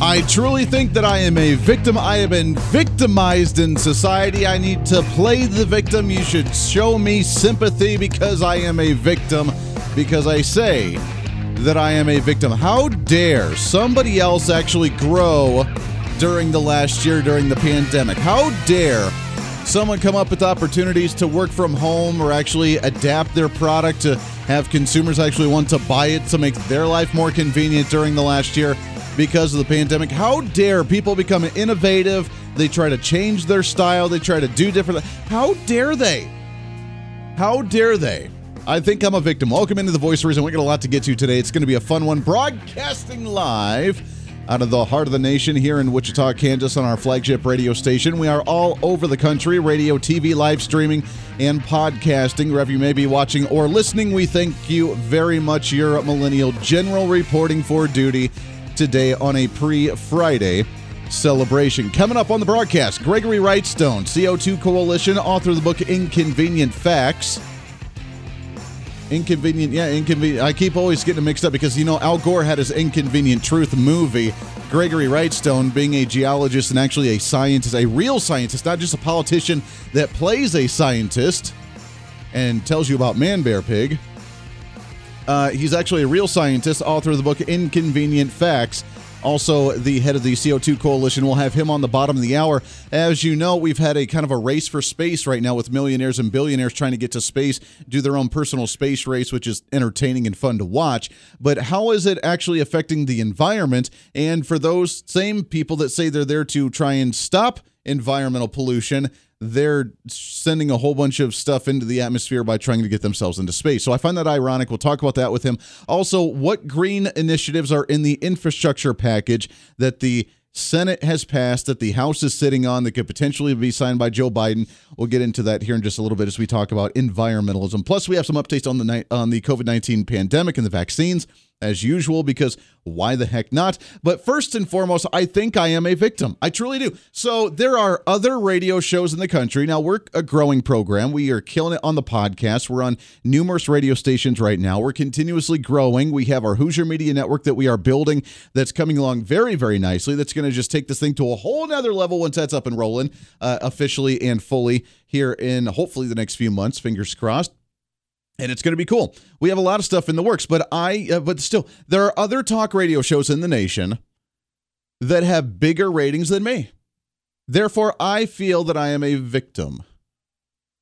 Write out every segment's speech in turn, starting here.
I truly think that I am a victim. I have been victimized in society. I need to play the victim. You should show me sympathy because I am a victim, because I say that I am a victim. How dare somebody else actually grow during the last year during the pandemic? How dare someone come up with opportunities to work from home or actually adapt their product to have consumers actually want to buy it to make their life more convenient during the last year because of the pandemic. How dare people become innovative? They try to change their style, they try to do different. How dare they? How dare they? I think I'm a victim. Welcome into the Voice Reason. We got a lot to get to today. It's going to be a fun one. Broadcasting live out of the heart of the nation here in Wichita, Kansas, on our flagship radio station. We are all over the country radio, TV, live streaming, and podcasting. Wherever you may be watching or listening, we thank you very much. Your millennial general reporting for duty today on a pre Friday celebration. Coming up on the broadcast, Gregory Wrightstone, CO2 Coalition, author of the book Inconvenient Facts. Inconvenient, yeah, inconvenient. I keep always getting mixed up because you know Al Gore had his Inconvenient Truth movie. Gregory Wrightstone, being a geologist and actually a scientist, a real scientist, not just a politician that plays a scientist and tells you about Man Bear Pig. Uh, he's actually a real scientist, author of the book Inconvenient Facts. Also, the head of the CO2 Coalition. We'll have him on the bottom of the hour. As you know, we've had a kind of a race for space right now with millionaires and billionaires trying to get to space, do their own personal space race, which is entertaining and fun to watch. But how is it actually affecting the environment? And for those same people that say they're there to try and stop environmental pollution, they're sending a whole bunch of stuff into the atmosphere by trying to get themselves into space. So I find that ironic. We'll talk about that with him. Also, what green initiatives are in the infrastructure package that the Senate has passed that the House is sitting on that could potentially be signed by Joe Biden. We'll get into that here in just a little bit as we talk about environmentalism. Plus, we have some updates on the on the COVID nineteen pandemic and the vaccines as usual because why the heck not? But first and foremost, I think I am a victim. I truly do. So there are other radio shows in the country. Now we're a growing program. We are killing it on the podcast. We're on numerous radio stations right now. We're continuously growing. We have our Hooser Media Network that we are building that's coming along very, very nicely. That's going to just take this thing to a whole nother level once that's up and rolling uh, officially and fully here in hopefully the next few months. Fingers crossed and it's going to be cool. We have a lot of stuff in the works, but I uh, but still there are other talk radio shows in the nation that have bigger ratings than me. Therefore, I feel that I am a victim.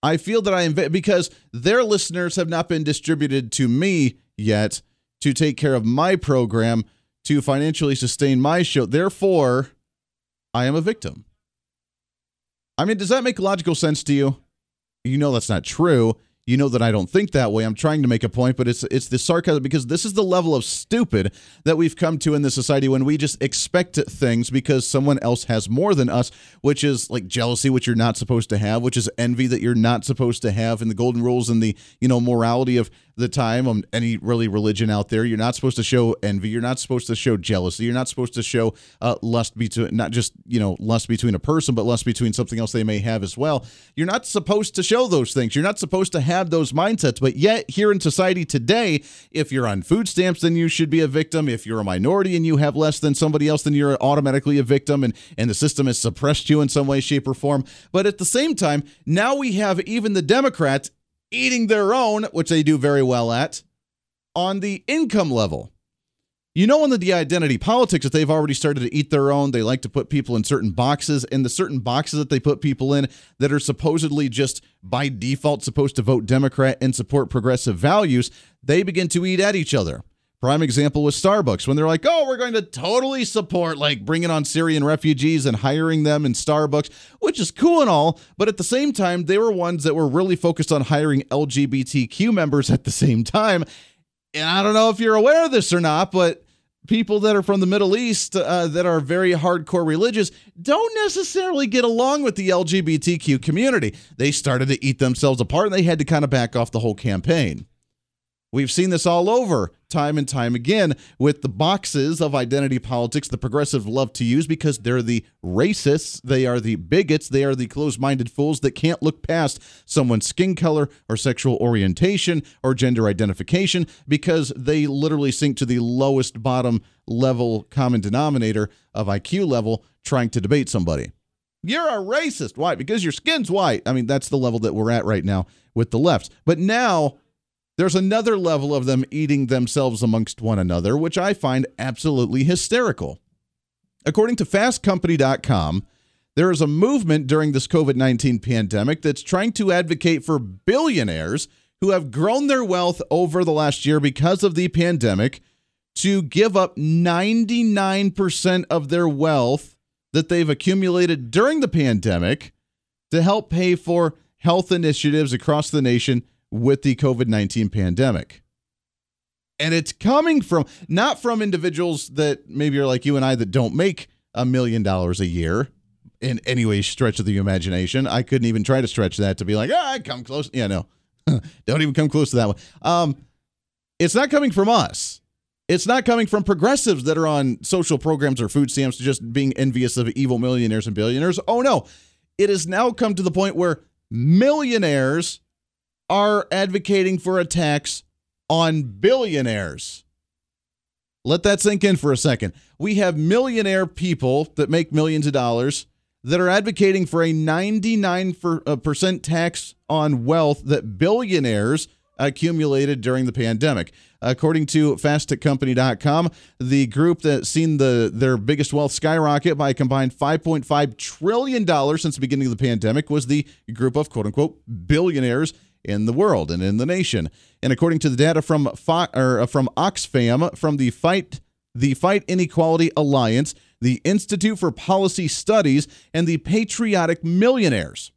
I feel that I am because their listeners have not been distributed to me yet to take care of my program to financially sustain my show. Therefore, I am a victim. I mean, does that make logical sense to you? You know that's not true you know that I don't think that way. I'm trying to make a point, but it's it's the sarcasm because this is the level of stupid that we've come to in this society when we just expect things because someone else has more than us, which is like jealousy, which you're not supposed to have, which is envy that you're not supposed to have, and the golden rules and the you know morality of the time on any really religion out there. You're not supposed to show envy. You're not supposed to show jealousy. You're not supposed to show uh, lust between not just you know lust between a person, but lust between something else they may have as well. You're not supposed to show those things. You're not supposed to have those mindsets. But yet here in society today, if you're on food stamps, then you should be a victim. If you're a minority and you have less than somebody else, then you're automatically a victim, and and the system has suppressed you in some way, shape, or form. But at the same time, now we have even the Democrats eating their own, which they do very well at, on the income level. You know, in the de identity politics, that they've already started to eat their own. They like to put people in certain boxes, and the certain boxes that they put people in that are supposedly just by default supposed to vote Democrat and support progressive values, they begin to eat at each other. Prime example was Starbucks when they're like, oh, we're going to totally support like bringing on Syrian refugees and hiring them in Starbucks, which is cool and all. But at the same time, they were ones that were really focused on hiring LGBTQ members at the same time. And I don't know if you're aware of this or not, but people that are from the Middle East uh, that are very hardcore religious don't necessarily get along with the LGBTQ community. They started to eat themselves apart and they had to kind of back off the whole campaign. We've seen this all over time and time again with the boxes of identity politics the progressives love to use because they're the racists, they are the bigots, they are the closed minded fools that can't look past someone's skin color or sexual orientation or gender identification because they literally sink to the lowest bottom level common denominator of IQ level trying to debate somebody. You're a racist. Why? Because your skin's white. I mean, that's the level that we're at right now with the left. But now, there's another level of them eating themselves amongst one another, which I find absolutely hysterical. According to fastcompany.com, there is a movement during this COVID 19 pandemic that's trying to advocate for billionaires who have grown their wealth over the last year because of the pandemic to give up 99% of their wealth that they've accumulated during the pandemic to help pay for health initiatives across the nation with the COVID 19 pandemic. And it's coming from not from individuals that maybe are like you and I that don't make a million dollars a year in any way stretch of the imagination. I couldn't even try to stretch that to be like, ah, I come close. Yeah, no, don't even come close to that one. Um, it's not coming from us. It's not coming from progressives that are on social programs or food stamps just being envious of evil millionaires and billionaires. Oh, no. It has now come to the point where millionaires are advocating for a tax on billionaires. Let that sink in for a second. We have millionaire people that make millions of dollars that are advocating for a 99% uh, tax on wealth that billionaires accumulated during the pandemic. According to fastcompany.com, the group that's seen the their biggest wealth skyrocket by a combined 5.5 trillion dollars since the beginning of the pandemic was the group of quote unquote billionaires in the world and in the nation. And according to the data from Fo- or uh, from Oxfam from the Fight the Fight Inequality Alliance, the Institute for Policy Studies, and the Patriotic Millionaires.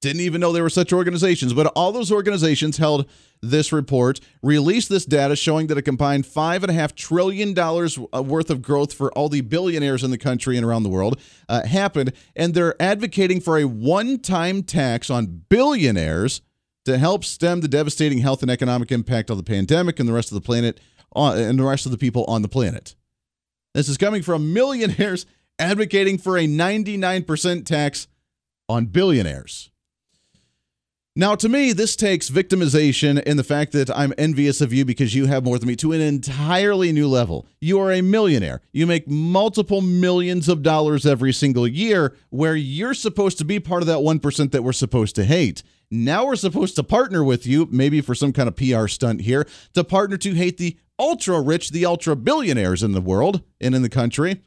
Didn't even know there were such organizations, but all those organizations held this report, released this data showing that a combined $5.5 trillion uh, worth of growth for all the billionaires in the country and around the world uh, happened. And they're advocating for a one time tax on billionaires to help stem the devastating health and economic impact of the pandemic and the rest of the planet on, and the rest of the people on the planet. This is coming from millionaires advocating for a 99% tax on billionaires. Now, to me, this takes victimization and the fact that I'm envious of you because you have more than me to an entirely new level. You are a millionaire. You make multiple millions of dollars every single year, where you're supposed to be part of that 1% that we're supposed to hate. Now we're supposed to partner with you, maybe for some kind of PR stunt here, to partner to hate the ultra rich, the ultra billionaires in the world and in the country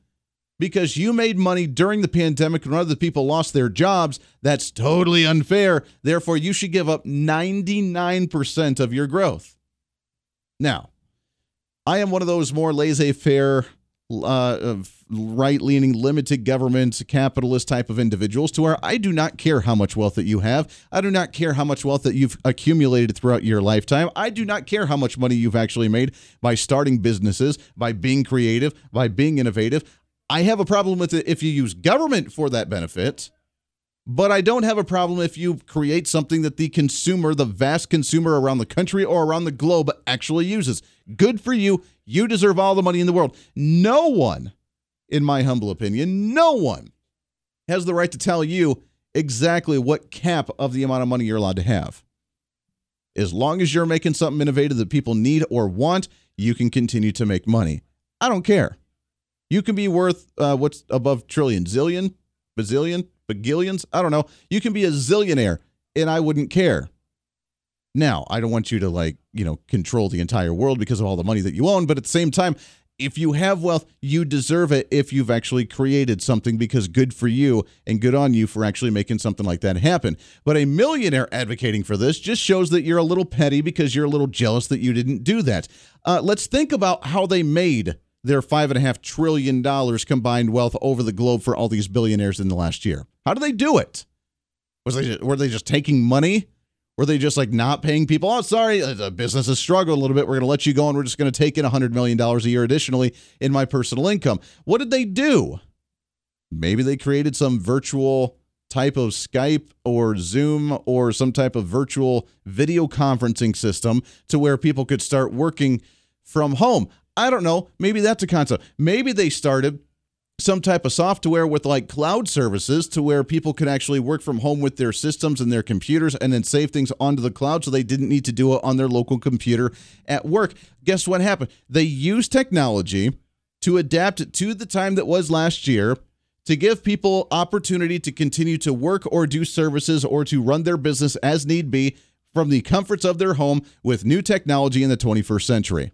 because you made money during the pandemic when other people lost their jobs. That's totally unfair. Therefore, you should give up 99% of your growth. Now, I am one of those more laissez faire, uh, right leaning, limited government, capitalist type of individuals to where I do not care how much wealth that you have. I do not care how much wealth that you've accumulated throughout your lifetime. I do not care how much money you've actually made by starting businesses, by being creative, by being innovative. I have a problem with it if you use government for that benefit, but I don't have a problem if you create something that the consumer, the vast consumer around the country or around the globe actually uses. Good for you. You deserve all the money in the world. No one, in my humble opinion, no one has the right to tell you exactly what cap of the amount of money you're allowed to have. As long as you're making something innovative that people need or want, you can continue to make money. I don't care. You can be worth uh, what's above trillion, zillion, bazillion, bagillions. I don't know. You can be a zillionaire, and I wouldn't care. Now, I don't want you to like, you know, control the entire world because of all the money that you own, but at the same time, if you have wealth, you deserve it if you've actually created something because good for you and good on you for actually making something like that happen. But a millionaire advocating for this just shows that you're a little petty because you're a little jealous that you didn't do that. Uh, let's think about how they made their five and a half trillion dollars combined wealth over the globe for all these billionaires in the last year. How do they do it? Was they were they just taking money? Were they just like not paying people? Oh, sorry, uh, the business has struggled a little bit. We're going to let you go and we're just going to take in $100 million a year additionally in my personal income. What did they do? Maybe they created some virtual type of Skype or Zoom or some type of virtual video conferencing system to where people could start working from home. I don't know. Maybe that's a concept. Maybe they started some type of software with like cloud services to where people could actually work from home with their systems and their computers and then save things onto the cloud so they didn't need to do it on their local computer at work. Guess what happened? They used technology to adapt to the time that was last year to give people opportunity to continue to work or do services or to run their business as need be from the comforts of their home with new technology in the 21st century.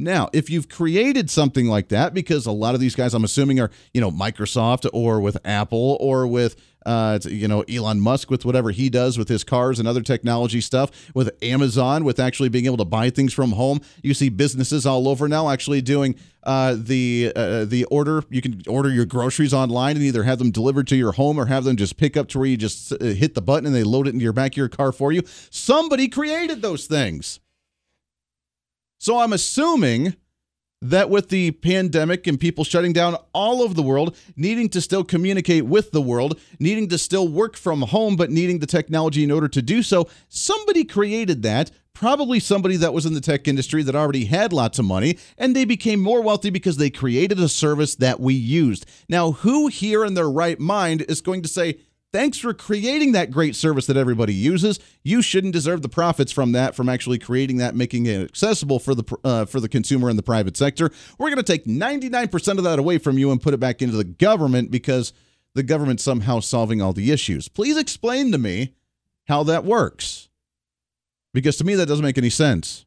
Now, if you've created something like that, because a lot of these guys, I'm assuming, are you know Microsoft or with Apple or with uh, you know Elon Musk with whatever he does with his cars and other technology stuff, with Amazon with actually being able to buy things from home. You see businesses all over now actually doing uh, the uh, the order. You can order your groceries online and either have them delivered to your home or have them just pick up to where you just uh, hit the button and they load it into your back of your car for you. Somebody created those things. So I'm assuming that with the pandemic and people shutting down all over the world, needing to still communicate with the world, needing to still work from home, but needing the technology in order to do so, somebody created that. Probably somebody that was in the tech industry that already had lots of money, and they became more wealthy because they created a service that we used. Now, who here in their right mind is going to say, Thanks for creating that great service that everybody uses. You shouldn't deserve the profits from that, from actually creating that, making it accessible for the uh, for the consumer in the private sector. We're going to take 99% of that away from you and put it back into the government because the government's somehow solving all the issues. Please explain to me how that works. Because to me, that doesn't make any sense.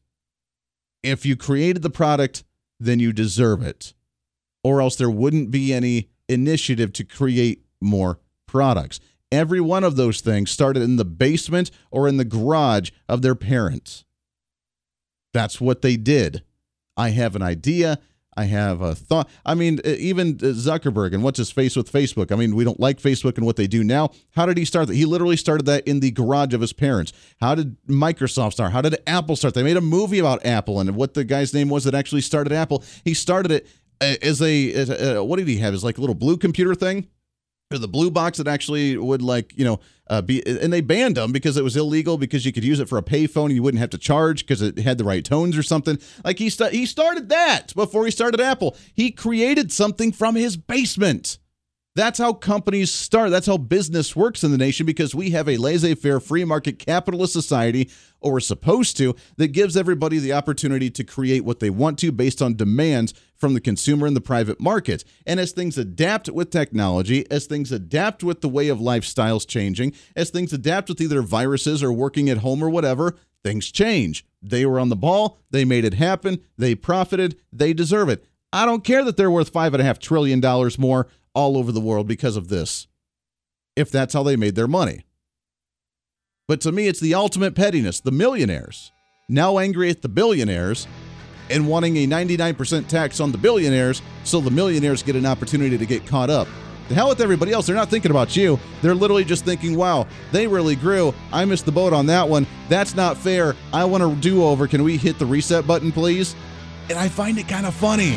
If you created the product, then you deserve it, or else there wouldn't be any initiative to create more products. Every one of those things started in the basement or in the garage of their parents. That's what they did. I have an idea. I have a thought. I mean, even uh, Zuckerberg and what's his face with Facebook. I mean, we don't like Facebook and what they do now. How did he start that? He literally started that in the garage of his parents. How did Microsoft start? How did Apple start? They made a movie about Apple and what the guy's name was that actually started Apple. He started it uh, as a, as a uh, what did he have? His like a little blue computer thing or the blue box that actually would like you know uh, be and they banned them because it was illegal because you could use it for a payphone. And you wouldn't have to charge because it had the right tones or something. Like he st- he started that before he started apple. He created something from his basement that's how companies start. That's how business works in the nation because we have a laissez faire free market capitalist society, or we're supposed to, that gives everybody the opportunity to create what they want to based on demands from the consumer in the private market. And as things adapt with technology, as things adapt with the way of lifestyles changing, as things adapt with either viruses or working at home or whatever, things change. They were on the ball, they made it happen, they profited, they deserve it. I don't care that they're worth five and a half trillion dollars more all over the world because of this, if that's how they made their money. But to me, it's the ultimate pettiness. The millionaires, now angry at the billionaires and wanting a 99% tax on the billionaires so the millionaires get an opportunity to get caught up. The hell with everybody else. They're not thinking about you. They're literally just thinking, wow, they really grew. I missed the boat on that one. That's not fair. I want a do over. Can we hit the reset button, please? And I find it kind of funny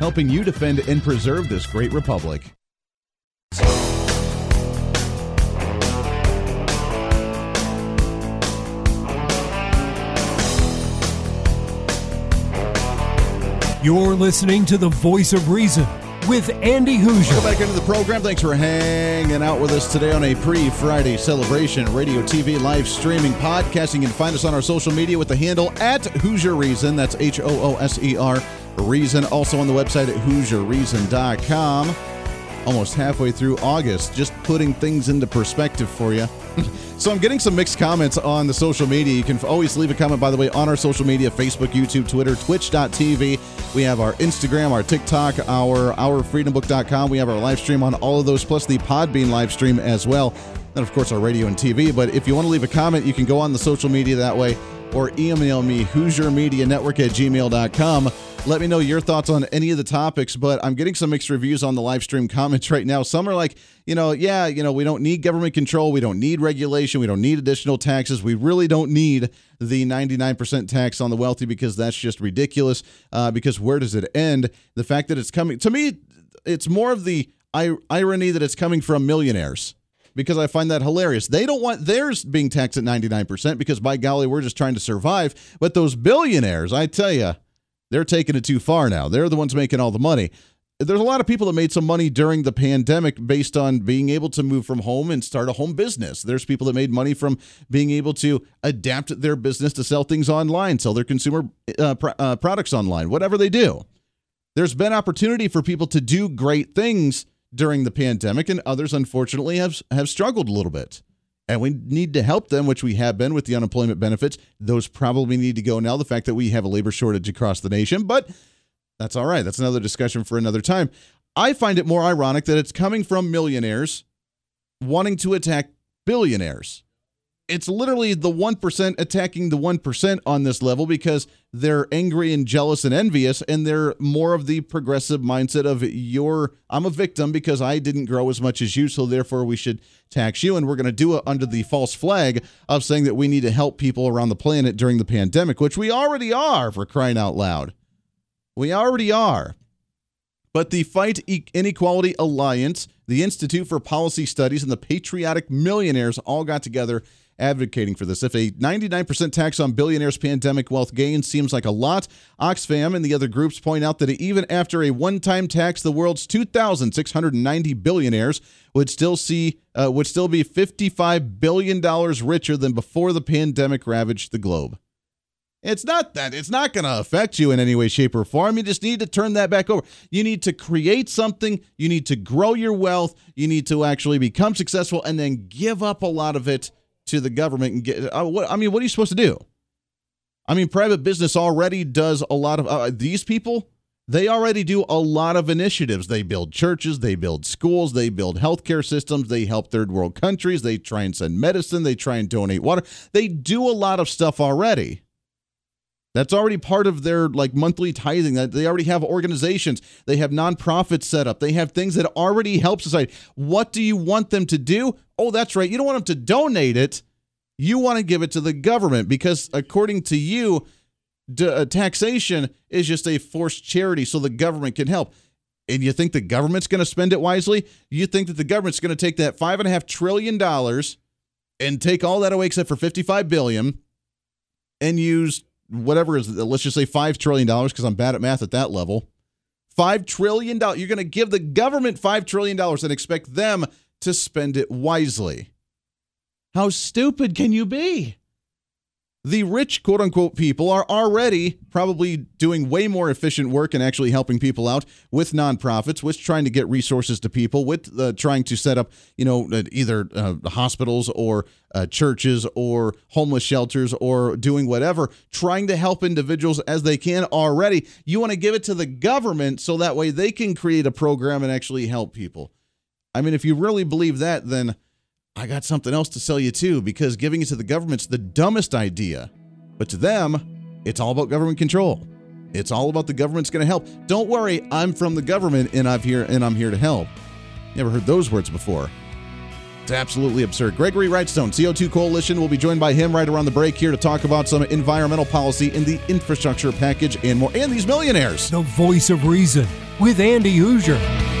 helping you defend and preserve this great republic. You're listening to the voice of reason with Andy Hooser. Welcome back into the program. Thanks for hanging out with us today on a pre Friday celebration. Radio, TV, live streaming, podcasting. You can find us on our social media with the handle at Hooser Reason. That's H O O S E R Reason. Also on the website at HooserReason.com. Almost halfway through August, just putting things into perspective for you. so I'm getting some mixed comments on the social media. You can always leave a comment, by the way, on our social media Facebook, YouTube, Twitter, Twitch.tv. We have our Instagram, our TikTok, our OurFreedomBook.com. We have our live stream on all of those, plus the Podbean live stream as well. And of course, our radio and TV. But if you want to leave a comment, you can go on the social media that way or email me, HooserMediaNetwork at gmail.com. Let me know your thoughts on any of the topics, but I'm getting some mixed reviews on the live stream comments right now. Some are like, you know, yeah, you know, we don't need government control. We don't need regulation. We don't need additional taxes. We really don't need the 99% tax on the wealthy because that's just ridiculous. Uh, because where does it end? The fact that it's coming, to me, it's more of the irony that it's coming from millionaires because I find that hilarious. They don't want theirs being taxed at 99% because, by golly, we're just trying to survive. But those billionaires, I tell you, they're taking it too far now. They're the ones making all the money. There's a lot of people that made some money during the pandemic based on being able to move from home and start a home business. There's people that made money from being able to adapt their business to sell things online, sell their consumer uh, pr- uh, products online, whatever they do. There's been opportunity for people to do great things during the pandemic, and others, unfortunately, have have struggled a little bit. And we need to help them, which we have been with the unemployment benefits. Those probably need to go now. The fact that we have a labor shortage across the nation, but that's all right. That's another discussion for another time. I find it more ironic that it's coming from millionaires wanting to attack billionaires it's literally the 1% attacking the 1% on this level because they're angry and jealous and envious and they're more of the progressive mindset of your I'm a victim because I didn't grow as much as you so therefore we should tax you and we're going to do it under the false flag of saying that we need to help people around the planet during the pandemic which we already are for crying out loud. We already are. But the Fight Inequality Alliance, the Institute for Policy Studies, and the Patriotic Millionaires all got together advocating for this. If a 99% tax on billionaires' pandemic wealth gains seems like a lot, Oxfam and the other groups point out that even after a one-time tax, the world's 2,690 billionaires would still see uh, would still be 55 billion dollars richer than before the pandemic ravaged the globe. It's not that. It's not going to affect you in any way, shape, or form. You just need to turn that back over. You need to create something. You need to grow your wealth. You need to actually become successful and then give up a lot of it to the government and get. Uh, what I mean, what are you supposed to do? I mean, private business already does a lot of uh, these people. They already do a lot of initiatives. They build churches, they build schools, they build healthcare systems, they help third world countries, they try and send medicine, they try and donate water. They do a lot of stuff already. That's already part of their like monthly tithing. That they already have organizations, they have nonprofits set up, they have things that already help society. What do you want them to do? Oh, that's right. You don't want them to donate it. You want to give it to the government because according to you, d- uh, taxation is just a forced charity so the government can help. And you think the government's going to spend it wisely? You think that the government's going to take that five and a half trillion dollars and take all that away except for 55 billion and use whatever is let's just say five trillion dollars because I'm bad at math at that level. $5 trillion. You're going to give the government $5 trillion and expect them to spend it wisely. How stupid can you be? the rich quote unquote people are already probably doing way more efficient work and actually helping people out with nonprofits with trying to get resources to people with uh, trying to set up you know uh, either uh, hospitals or uh, churches or homeless shelters or doing whatever trying to help individuals as they can already you want to give it to the government so that way they can create a program and actually help people i mean if you really believe that then I got something else to sell you too, because giving it to the government's the dumbest idea. But to them, it's all about government control. It's all about the government's going to help. Don't worry, I'm from the government and I'm here and I'm here to help. Never heard those words before. It's absolutely absurd. Gregory Wrightstone, CO2 Coalition, will be joined by him right around the break here to talk about some environmental policy in the infrastructure package and more. And these millionaires. The voice of reason with Andy Hooser.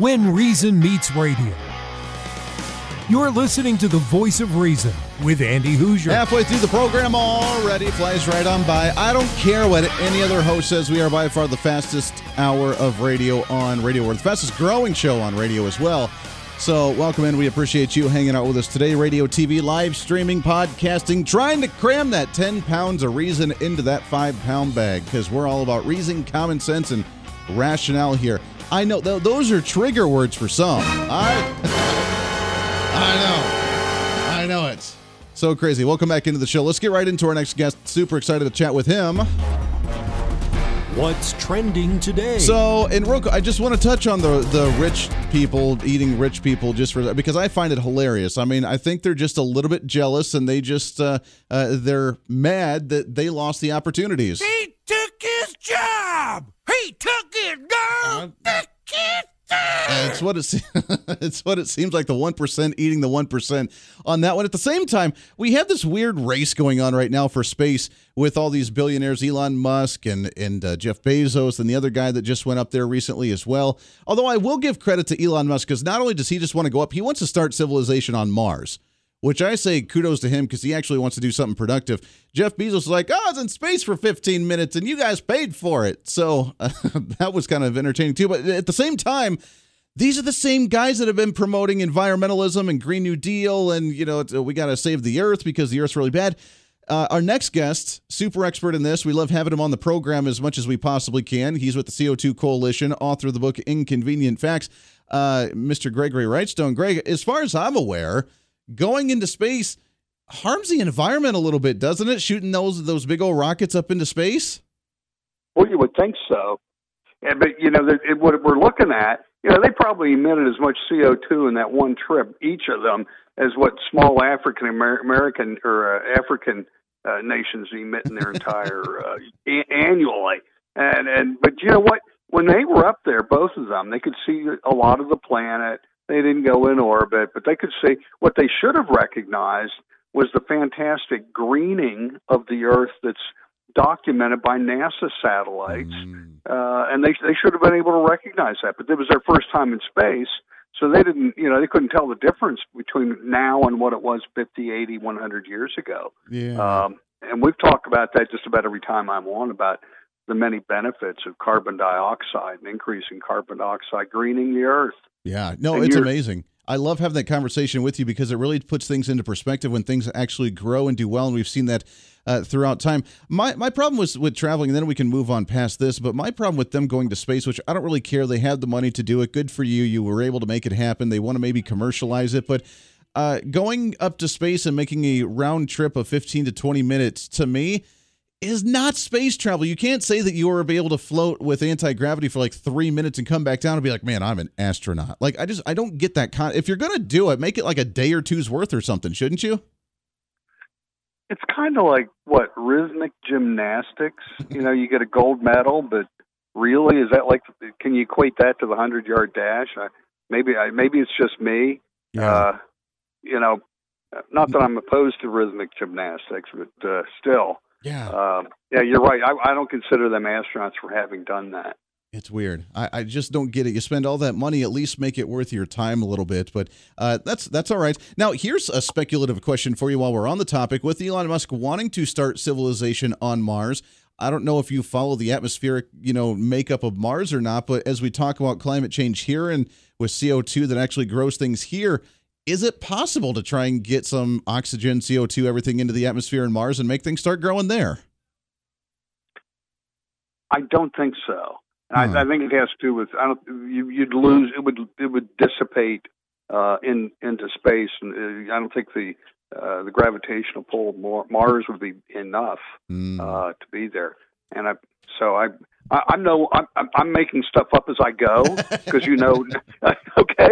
When Reason Meets Radio. You're listening to the voice of reason with Andy Hooser. Halfway through the program already, flies right on by. I don't care what any other host says. We are by far the fastest hour of radio on radio. We're the fastest growing show on radio as well. So, welcome in. We appreciate you hanging out with us today. Radio, TV, live streaming, podcasting, trying to cram that 10 pounds of reason into that five pound bag because we're all about reason, common sense, and rationale here. I know th- those are trigger words for some. I. I know. I know it. So crazy. Welcome back into the show. Let's get right into our next guest. Super excited to chat with him. What's trending today? So, in Roku, I just want to touch on the the rich people eating rich people just for because I find it hilarious. I mean, I think they're just a little bit jealous and they just uh, uh, they're mad that they lost the opportunities. He took his job. He took his job. Uh, it's what it it's what it seems like the one percent eating the one percent on that one. At the same time, we have this weird race going on right now for space with all these billionaires, Elon Musk and and uh, Jeff Bezos, and the other guy that just went up there recently as well. Although I will give credit to Elon Musk because not only does he just want to go up, he wants to start civilization on Mars which I say kudos to him because he actually wants to do something productive. Jeff Bezos is like, oh, I was in space for 15 minutes and you guys paid for it. So uh, that was kind of entertaining too. But at the same time, these are the same guys that have been promoting environmentalism and Green New Deal and, you know, we got to save the earth because the earth's really bad. Uh, our next guest, super expert in this. We love having him on the program as much as we possibly can. He's with the CO2 Coalition, author of the book Inconvenient Facts. Uh, Mr. Gregory Wrightstone. Greg, as far as I'm aware, going into space harms the environment a little bit, doesn't it? Shooting those those big old rockets up into space. Well, you would think so, yeah, but you know it, what we're looking at. You know, they probably emitted as much CO two in that one trip, each of them, as what small African American or uh, African uh, nations emit in their entire uh, a- annually. And and but you know what? When they were up there, both of them, they could see a lot of the planet they didn't go in orbit, but they could see what they should have recognized was the fantastic greening of the Earth that's documented by NASA satellites, mm. uh, and they they should have been able to recognize that. But it was their first time in space, so they didn't, you know, they couldn't tell the difference between now and what it was 50, 80, 100 years ago. Yeah. Um, and we've talked about that just about every time I'm on about the many benefits of carbon dioxide and increasing carbon dioxide greening the earth. Yeah, no, And it's amazing. I love having that conversation with you because it really puts things into perspective when things actually grow and do well, and we've seen that uh, throughout time. My my problem was with traveling, and then we can move on past this. But my problem with them going to space, which I don't really care, they had the money to do it. Good for you. You were able to make it happen. They want to maybe commercialize it, but uh, going up to space and making a round trip of fifteen to twenty minutes to me is not space travel. You can't say that you were able to float with anti gravity for like three minutes and come back down and be like, man, I'm an astronaut. Like, I just, I don't get that. Con- if you're going to do it, make it like a day or two's worth or something, shouldn't you? It's kind of like what rhythmic gymnastics. You know, you get a gold medal, but really, is that like? Can you equate that to the hundred yard dash? I, maybe, I, maybe it's just me. Uh, you know, not that I'm opposed to rhythmic gymnastics, but uh, still, yeah. uh, yeah, you're right. I, I don't consider them astronauts for having done that. It's weird. I, I just don't get it. You spend all that money, at least make it worth your time a little bit. But uh, that's that's all right. Now, here's a speculative question for you while we're on the topic. With Elon Musk wanting to start civilization on Mars, I don't know if you follow the atmospheric, you know, makeup of Mars or not. But as we talk about climate change here and with CO two that actually grows things here, is it possible to try and get some oxygen, CO two, everything into the atmosphere in Mars and make things start growing there? I don't think so. Hmm. I, I think it has to do with I don't. You, you'd lose. It would. It would dissipate uh, in into space, and uh, I don't think the uh, the gravitational pull of Mars would be enough Mm. uh, to be there. And I, so I, I I'm no, I'm, I'm- I'm making stuff up as I go because you know, okay,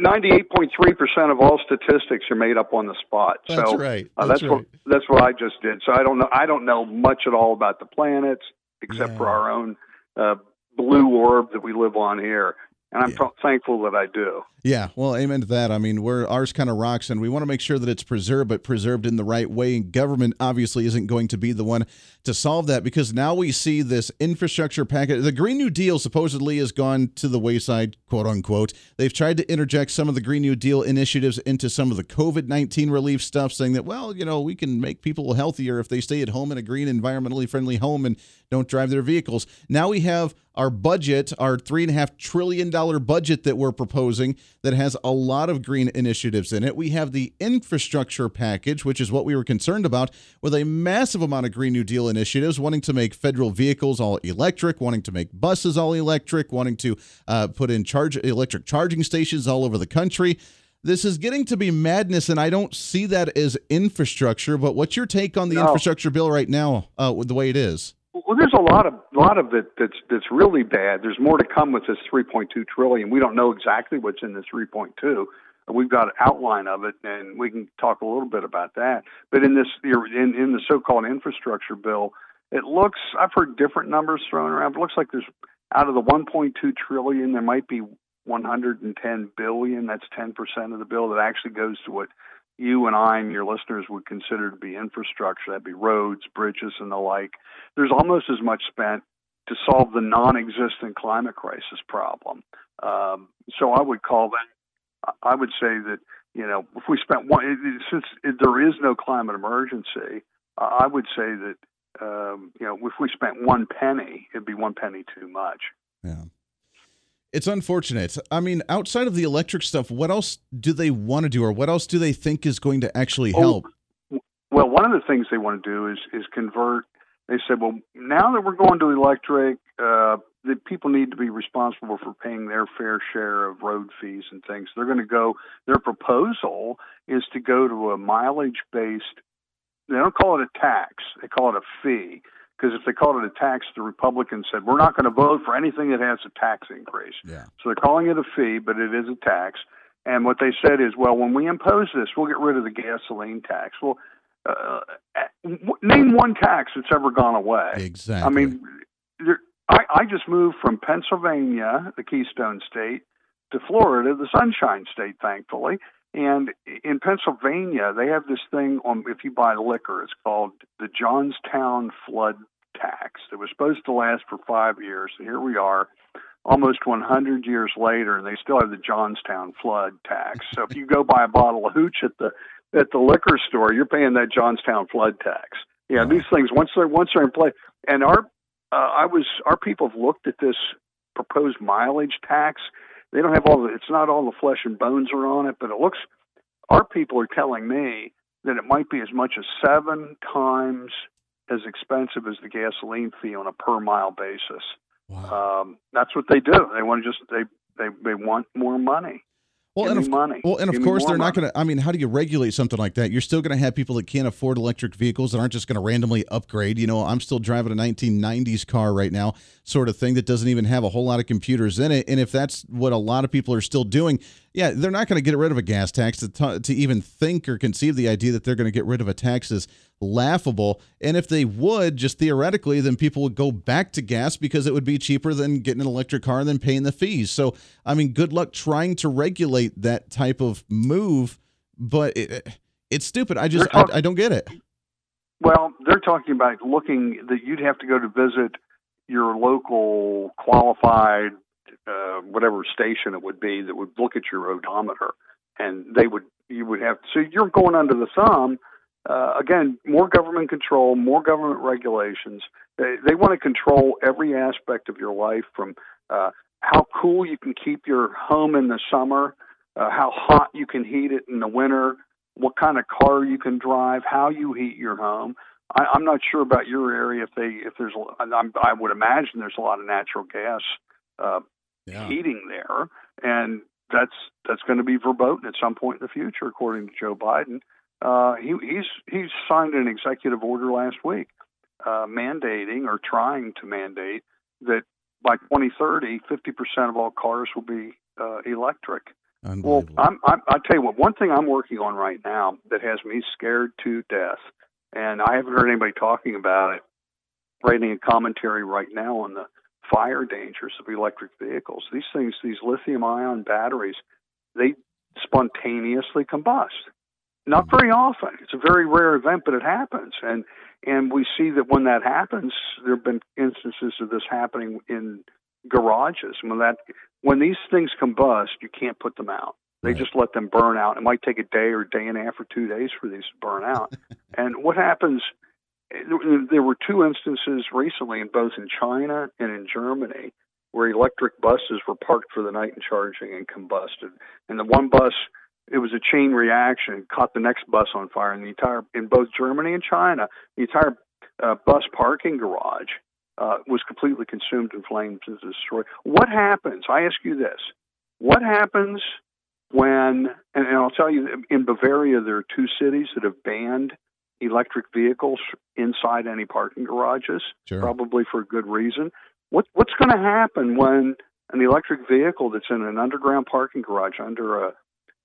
ninety eight point three percent of all statistics are made up on the spot. That's so right. uh, That's that's what that's what I just did. So I don't know. I don't know much at all about the planets except for our own uh, blue orb that we live on here, and I'm Yeah. th- thankful that I do. Yeah, well, amen to that. I mean, we're ours kind of rocks, and we want to make sure that it's preserved, but preserved in the right way. And government obviously isn't going to be the one to solve that because now we see this infrastructure package. The Green New Deal supposedly has gone to the wayside, quote unquote. They've tried to interject some of the Green New Deal initiatives into some of the COVID nineteen relief stuff, saying that well, you know, we can make people healthier if they stay at home in a green, environmentally friendly home and don't drive their vehicles. Now we have our budget, our three and a half trillion dollar budget that we're proposing that has a lot of green initiatives in it. We have the infrastructure package, which is what we were concerned about, with a massive amount of Green New Deal initiatives, wanting to make federal vehicles all electric, wanting to make buses all electric, wanting to uh, put in charge electric charging stations all over the country. This is getting to be madness, and I don't see that as infrastructure. But what's your take on the No. infrastructure bill right now, uh, with the way it is? Well, there's a lot of a lot of it that's that's really bad. There's more to come with this 3.2 trillion. We don't know exactly what's in the 3.2. We've got an outline of it, and we can talk a little bit about that. But in this in in the so-called infrastructure bill, it looks I've heard different numbers thrown around. It looks like there's out of the 1.2 trillion, there might be 110 billion. That's 10 percent of the bill that actually goes to what you and I and your listeners would consider to be infrastructure. That'd be roads, bridges, and the like. There's almost as much spent to solve the non-existent climate crisis problem. Um, so I would call that. I would say that you know if we spent one, since there is no climate emergency, I I would say that um, you know if we spent one penny, it'd be one penny too much. Yeah. It's unfortunate. I mean, outside of the electric stuff, what else do they want to do or what else do they think is going to actually Oh, help? Well, one of the things they want to do is is convert. They said, well, now that we're going to electric, uh, the people need to be responsible for paying their fair share of road fees and things. They're going to go. Their proposal is to go to a mileage based. They don't call it a tax. They call it a fee. Because if they called it a tax, the Republicans said we're not going to vote for anything that has a tax increase. Yeah. So they're calling it a fee, but it is a tax. And what they said is, well, when we impose this, we'll get rid of the gasoline tax. Well, uh, name one tax that's ever gone away. Exactly. I mean, there, I, I just moved from Pennsylvania, the Keystone State, to Florida, the Sunshine State, thankfully. And in Pennsylvania, they have this thing on if you buy liquor, it's called the Johnstown Flood Tax. It was supposed to last for five years. Here we are, almost 100 years later, and they still have the Johnstown Flood Tax. So if you go buy a bottle of hooch at the at the liquor store, you're paying that Johnstown Flood Tax. Yeah, these things once they're once they're in place, and our uh, I was our people have looked at this proposed mileage tax. They don't have all the. It's not all the flesh and bones are on it, but it looks. Our people are telling me that it might be as much as seven times as expensive as the gasoline fee on a per mile basis. Wow. Um, that's what they do. They want to just they they they want more money. Well, Give and of, money. well, and of Give course they're not going to. I mean, how do you regulate something like that? You're still going to have people that can't afford electric vehicles that aren't just going to randomly upgrade. You know, I'm still driving a 1990s car right now, sort of thing that doesn't even have a whole lot of computers in it. And if that's what a lot of people are still doing, yeah, they're not going to get rid of a gas tax. To, t- to even think or conceive the idea that they're going to get rid of a tax is laughable. And if they would, just theoretically, then people would go back to gas because it would be cheaper than getting an electric car and then paying the fees. So, I mean, good luck trying to regulate that type of move, but it, it's stupid. I just, They're I, I don't get it. Well, they're talking about looking that you'd have to go to visit your local qualified uh, whatever station it would be that would look at your odometer, and they would you would have so you're going under the thumb. Uh, again, more government control, more government regulations. They, they want to control every aspect of your life from uh, how cool you can keep your home in the summer, uh, how hot you can heat it in the winter, what kind of car you can drive, how you heat your home. I, I'm not sure about your area if they if there's I'm, I would imagine there's a lot of natural gas uh, heating there, and that's that's going to be verboten at some point in the future, according to Joe Biden. Uh, he, he's he's signed an executive order last week uh, mandating or trying to mandate that by 2030, 50 percent of all cars will be uh, electric. Well, I'm, I'm, I tell you what, one thing I'm working on right now that has me scared to death, and I haven't heard anybody talking about it, writing a commentary right now on the fire dangers of electric vehicles. These things, these lithium ion batteries, they spontaneously combust. Not very often. It's a very rare event, but it happens. And and we see that when that happens, there have been instances of this happening in garages. When that when these things combust, you can't put them out. They Right. just let them burn out. It might take a day or a day and a half or two days for these to burn out. and what happens? There were two instances recently, in both in China and in Germany, where electric buses were parked for the night and charging and combusted. And the one bus, it was a chain reaction, caught the next bus on fire. And the entire, in both Germany and China, the entire uh, bus parking garage uh, was completely consumed in flames and destroyed. What happens? I ask you this: What happens when? And, and I'll tell you, in Bavaria, there are two cities that have banned electric vehicles inside any parking garages, Sure. probably for a good reason. What what's going to happen when an electric vehicle that's in an underground parking garage under a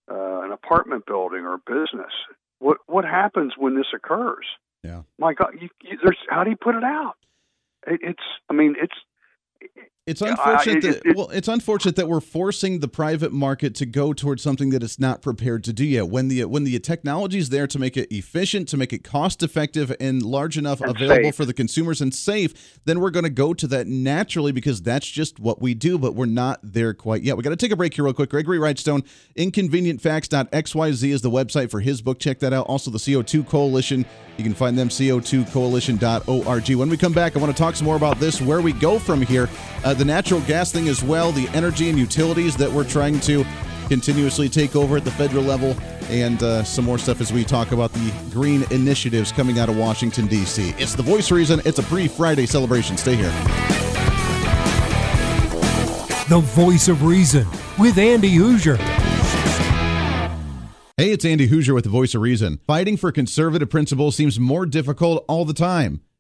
uh, an apartment building or a business? What what happens when this occurs? Yeah. My God, you, you, there's how do you put it out? It, it's I mean it's It's unfortunate it- that it- well, it's unfortunate that we're forcing the private market to go towards something that it's not prepared to do yet. When the when the technology is there to make it efficient, to make it cost effective and large enough And available safe. for the consumers and safe, then we're going to go to that naturally because that's just what we do. But we're not there quite yet. We got to take a break here real quick. Gregory Wrightstone, inconvenientfacts.xyz is the website for his book. Check that out. Also, the CO2 Coalition. You can find them co2coalition.org. When we come back, I want to talk some more about this, where we go from here, uh, the natural gas thing as well, the energy and utilities that we're trying to continuously take over at the federal level, and uh, some more stuff as we talk about the green initiatives coming out of Washington, D.C. It's the voice of reason. It's a pre Friday celebration. Stay here. The voice of reason with Andy Hooser. Hey, it's Andy Hooser with the Voice of Reason. Fighting for conservative principles seems more difficult all the time.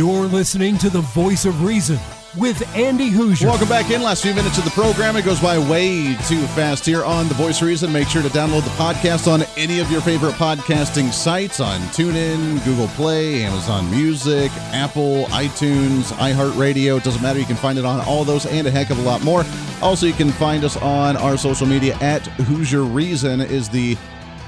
You're listening to the voice of reason with Andy Hooser. Welcome back in. Last few minutes of the program. It goes by way too fast here on The Voice of Reason. Make sure to download the podcast on any of your favorite podcasting sites on TuneIn, Google Play, Amazon Music, Apple, iTunes, iHeartRadio. It doesn't matter. You can find it on all those and a heck of a lot more. Also, you can find us on our social media at Hooser Reason is the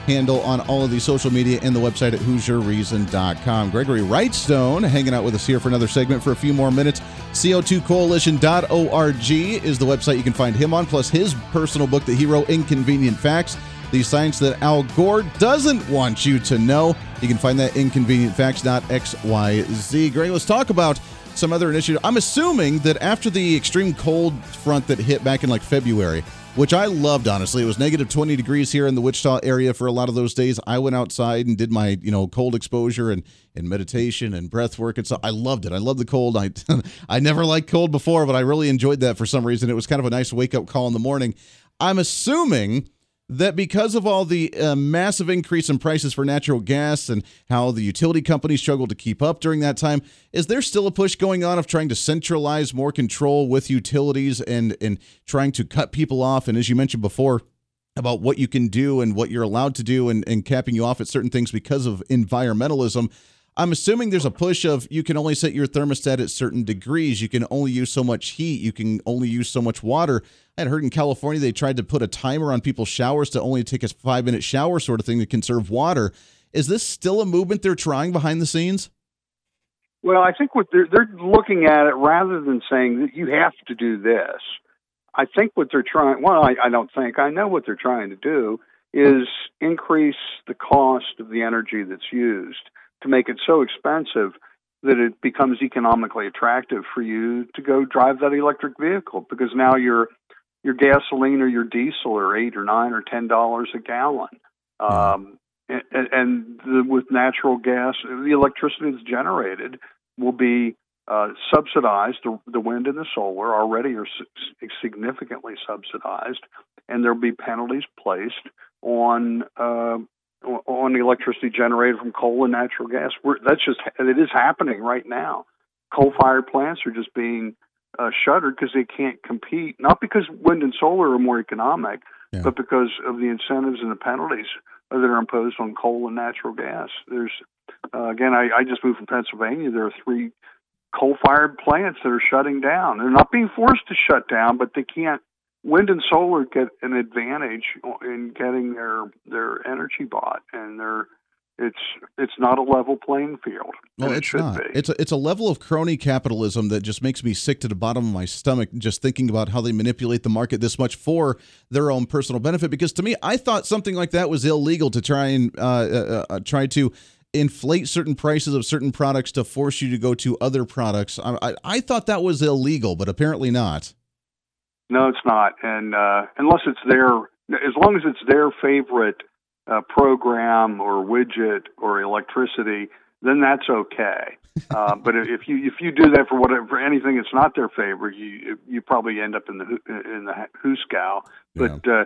handle on all of the social media and the website at HooserReason.com. Gregory Wrightstone hanging out with us here for another segment for a few more minutes. CO2coalition.org is the website you can find him on, plus his personal book that he wrote, Inconvenient Facts. The science that Al Gore doesn't want you to know. You can find that inconvenientfacts.xyz. Greg, let's talk about some other initiative. I'm assuming that after the extreme cold front that hit back in like February, which I loved honestly. It was negative 20 degrees here in the Wichita area for a lot of those days. I went outside and did my, you know, cold exposure and and meditation and breath work and so I loved it. I love the cold. I I never liked cold before, but I really enjoyed that for some reason. It was kind of a nice wake up call in the morning. I'm assuming that because of all the uh, massive increase in prices for natural gas and how the utility companies struggled to keep up during that time, is there still a push going on of trying to centralize more control with utilities and and trying to cut people off? And as you mentioned before, about what you can do and what you're allowed to do and, and capping you off at certain things because of environmentalism. I'm assuming there's a push of you can only set your thermostat at certain degrees. You can only use so much heat. You can only use so much water. I had heard in California they tried to put a timer on people's showers to only take a five minute shower sort of thing to conserve water. Is this still a movement they're trying behind the scenes? Well, I think what they're, they're looking at it rather than saying that you have to do this. I think what they're trying, well, I, I don't think, I know what they're trying to do is increase the cost of the energy that's used to make it so expensive that it becomes economically attractive for you to go drive that electric vehicle because now your your gasoline or your diesel are eight or nine or ten dollars a gallon. Um, and, and the, with natural gas, the electricity that's generated will be uh, subsidized. The, the wind and the solar already are significantly subsidized, and there'll be penalties placed on uh, on the electricity generated from coal and natural gas. We're, that's just it is happening right now. Coal-fired plants are just being uh, shuttered because they can't compete, not because wind and solar are more economic, yeah. but because of the incentives and the penalties that are imposed on coal and natural gas. There's uh, again, I, I just moved from Pennsylvania. There are three coal-fired plants that are shutting down. They're not being forced to shut down, but they can't wind and solar get an advantage in getting their their energy bought and their it's it's not a level playing field. No, it it's not. Be. It's a, it's a level of crony capitalism that just makes me sick to the bottom of my stomach just thinking about how they manipulate the market this much for their own personal benefit. Because to me, I thought something like that was illegal to try and uh, uh, uh, try to inflate certain prices of certain products to force you to go to other products. I, I, I thought that was illegal, but apparently not. No, it's not. And uh, unless it's their, as long as it's their favorite uh, program or widget or electricity, then that's okay. uh, but if you if you do that for whatever for anything that's not their favorite, you you probably end up in the in the hooskow. But yeah. uh,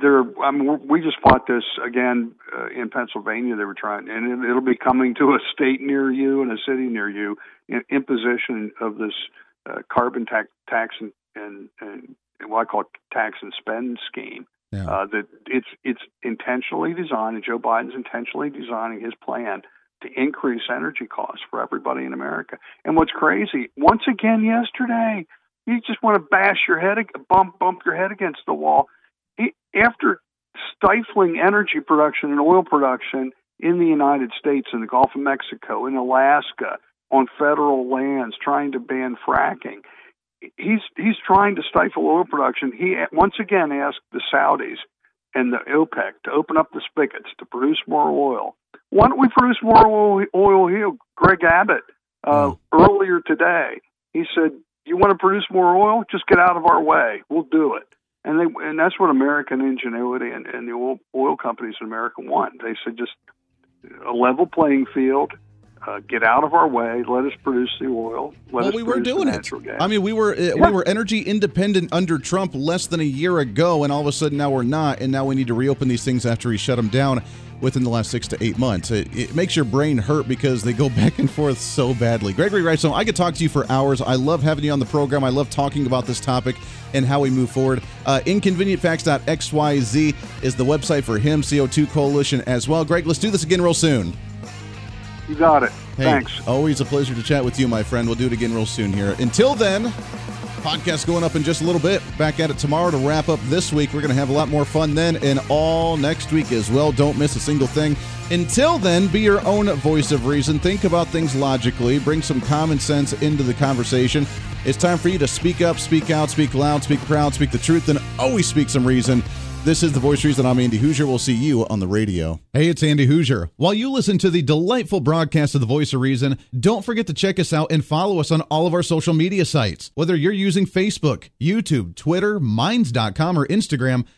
there, I mean, we just fought this again uh, in Pennsylvania. They were trying, and it, will be coming to a state near you and a city near you. In, imposition of this uh, carbon tax, tax and, and, what I call tax and spend scheme. Yeah. Uh, that it's it's intentionally designed, and Joe Biden's intentionally designing his plan to increase energy costs for everybody in America. And what's crazy, once again yesterday, you just want to bash your head, bump bump your head against the wall. He, after stifling energy production and oil production in the United States, in the Gulf of Mexico, in Alaska, on federal lands, trying to ban fracking. He's he's trying to stifle oil production. He once again asked the Saudis and the OPEC to open up the spigots to produce more oil. Why don't we produce more oil, oil here? Greg Abbott uh, mm. earlier today, he said, "You want to produce more oil? Just get out of our way. We'll do it." And they and that's what American ingenuity and, and the oil, oil companies in America want. They said just a level playing field uh, get out of our way. Let us produce the oil. Let well, we were doing it. Gas. I mean, we were uh, yeah. we were energy independent under Trump less than a year ago, and all of a sudden now we're not, and now we need to reopen these things after he shut them down within the last six to eight months. It, it makes your brain hurt because they go back and forth so badly. Gregory Wrightstone, I could talk to you for hours. I love having you on the program. I love talking about this topic and how we move forward. Uh, inconvenientfacts.xyz is the website for him, CO2 Coalition as well. Greg, let's do this again real soon. You got it. Hey, Thanks. Always a pleasure to chat with you, my friend. We'll do it again real soon here. Until then, podcast going up in just a little bit. Back at it tomorrow to wrap up this week. We're going to have a lot more fun then and all next week as well. Don't miss a single thing. Until then, be your own voice of reason. Think about things logically. Bring some common sense into the conversation. It's time for you to speak up, speak out, speak loud, speak proud, speak the truth, and always speak some reason. This is The Voice Reason. I'm Andy Hooser. We'll see you on the radio. Hey, it's Andy Hooser. While you listen to the delightful broadcast of The Voice of Reason, don't forget to check us out and follow us on all of our social media sites. Whether you're using Facebook, YouTube, Twitter, Minds.com, or Instagram,